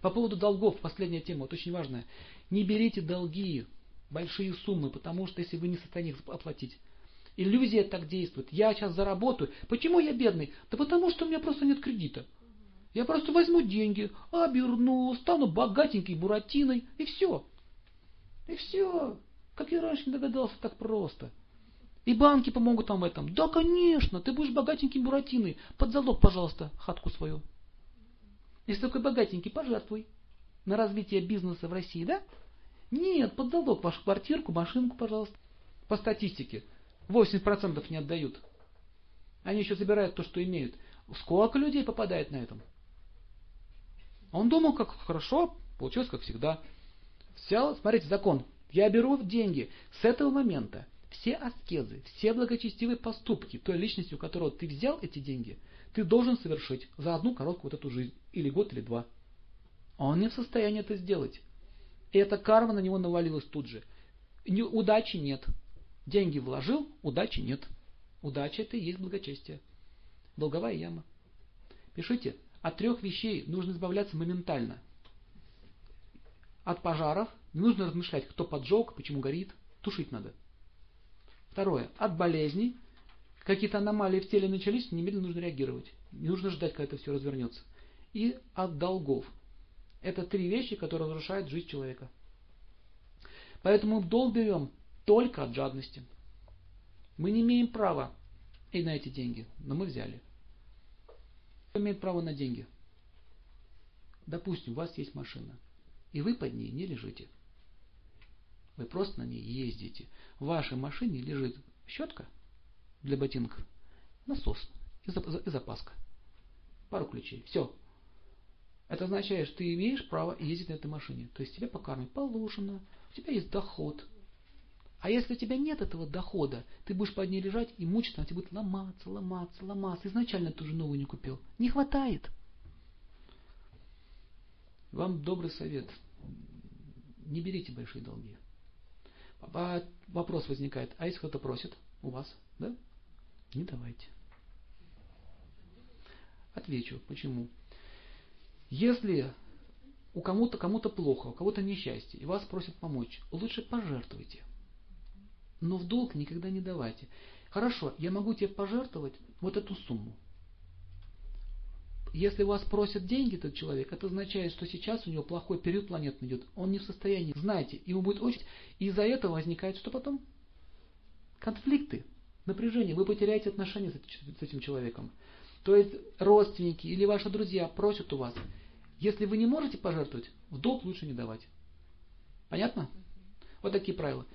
По поводу долгов, последняя тема, вот очень важная. Не берите долги, большие суммы, потому что если вы не в состоянии их оплатить, иллюзия так действует. Я сейчас заработаю. Почему я бедный? Да потому что у меня просто нет кредита. Я просто возьму деньги, оберну, стану богатенькой буратиной, и все. И все. Как я раньше не догадался, так просто. И банки помогут вам в этом. Да, конечно, ты будешь богатеньким буратиной. Под залог, пожалуйста, хатку свою. Если такой богатенький, пожертвуй на развитие бизнеса в России, да? Нет, под залог вашу квартирку, машинку, пожалуйста. По статистике, 80% не отдают. Они еще забирают то, что имеют. Сколько людей попадает на этом? Он думал, как хорошо, получилось как всегда. Взял, смотрите, закон. Я беру деньги. С этого момента все аскезы, все благочестивые поступки той личности, у которой ты взял эти деньги, ты должен совершить за одну короткую вот эту жизнь. Или год, или два. Он не в состоянии это сделать. И эта карма на него навалилась тут же. Удачи нет. Деньги вложил, удачи нет. Удача это и есть благочестие. Долговая яма. Пишите, от трех вещей нужно избавляться моментально. От пожаров не нужно размышлять, кто поджег, почему горит. Тушить надо. Второе. От болезней. Какие-то аномалии в теле начались, немедленно нужно реагировать. Не нужно ждать, когда это все развернется. И от долгов. Это три вещи, которые разрушают жизнь человека. Поэтому долг берем только от жадности. Мы не имеем права и на эти деньги, но мы взяли. Кто имеет право на деньги? Допустим, у вас есть машина, и вы под ней не лежите. Вы просто на ней ездите. В вашей машине лежит щетка для ботинков, насос и запаска. Пару ключей. Все. Это означает, что ты имеешь право ездить на этой машине. То есть тебе по карме положено, у тебя есть доход. А если у тебя нет этого дохода, ты будешь под ней лежать и мучиться, она тебе будет ломаться, ломаться, ломаться. Изначально ты уже новую не купил. Не хватает. Вам добрый совет. Не берите большие долги. А вопрос возникает, а если кто-то просит у вас, да? Не давайте. Отвечу, почему. Если у кому-то кому-то плохо, у кого-то несчастье, и вас просят помочь, лучше пожертвуйте. Но в долг никогда не давайте. Хорошо, я могу тебе пожертвовать вот эту сумму. Если вас просят деньги этот человек, это означает, что сейчас у него плохой период планетный идет. Он не в состоянии. Знаете, ему будет очень... И из-за этого возникает что потом? Конфликты, напряжение. Вы потеряете отношения с этим человеком. То есть родственники или ваши друзья просят у вас. Если вы не можете пожертвовать, в долг лучше не давать. Понятно? Вот такие правила.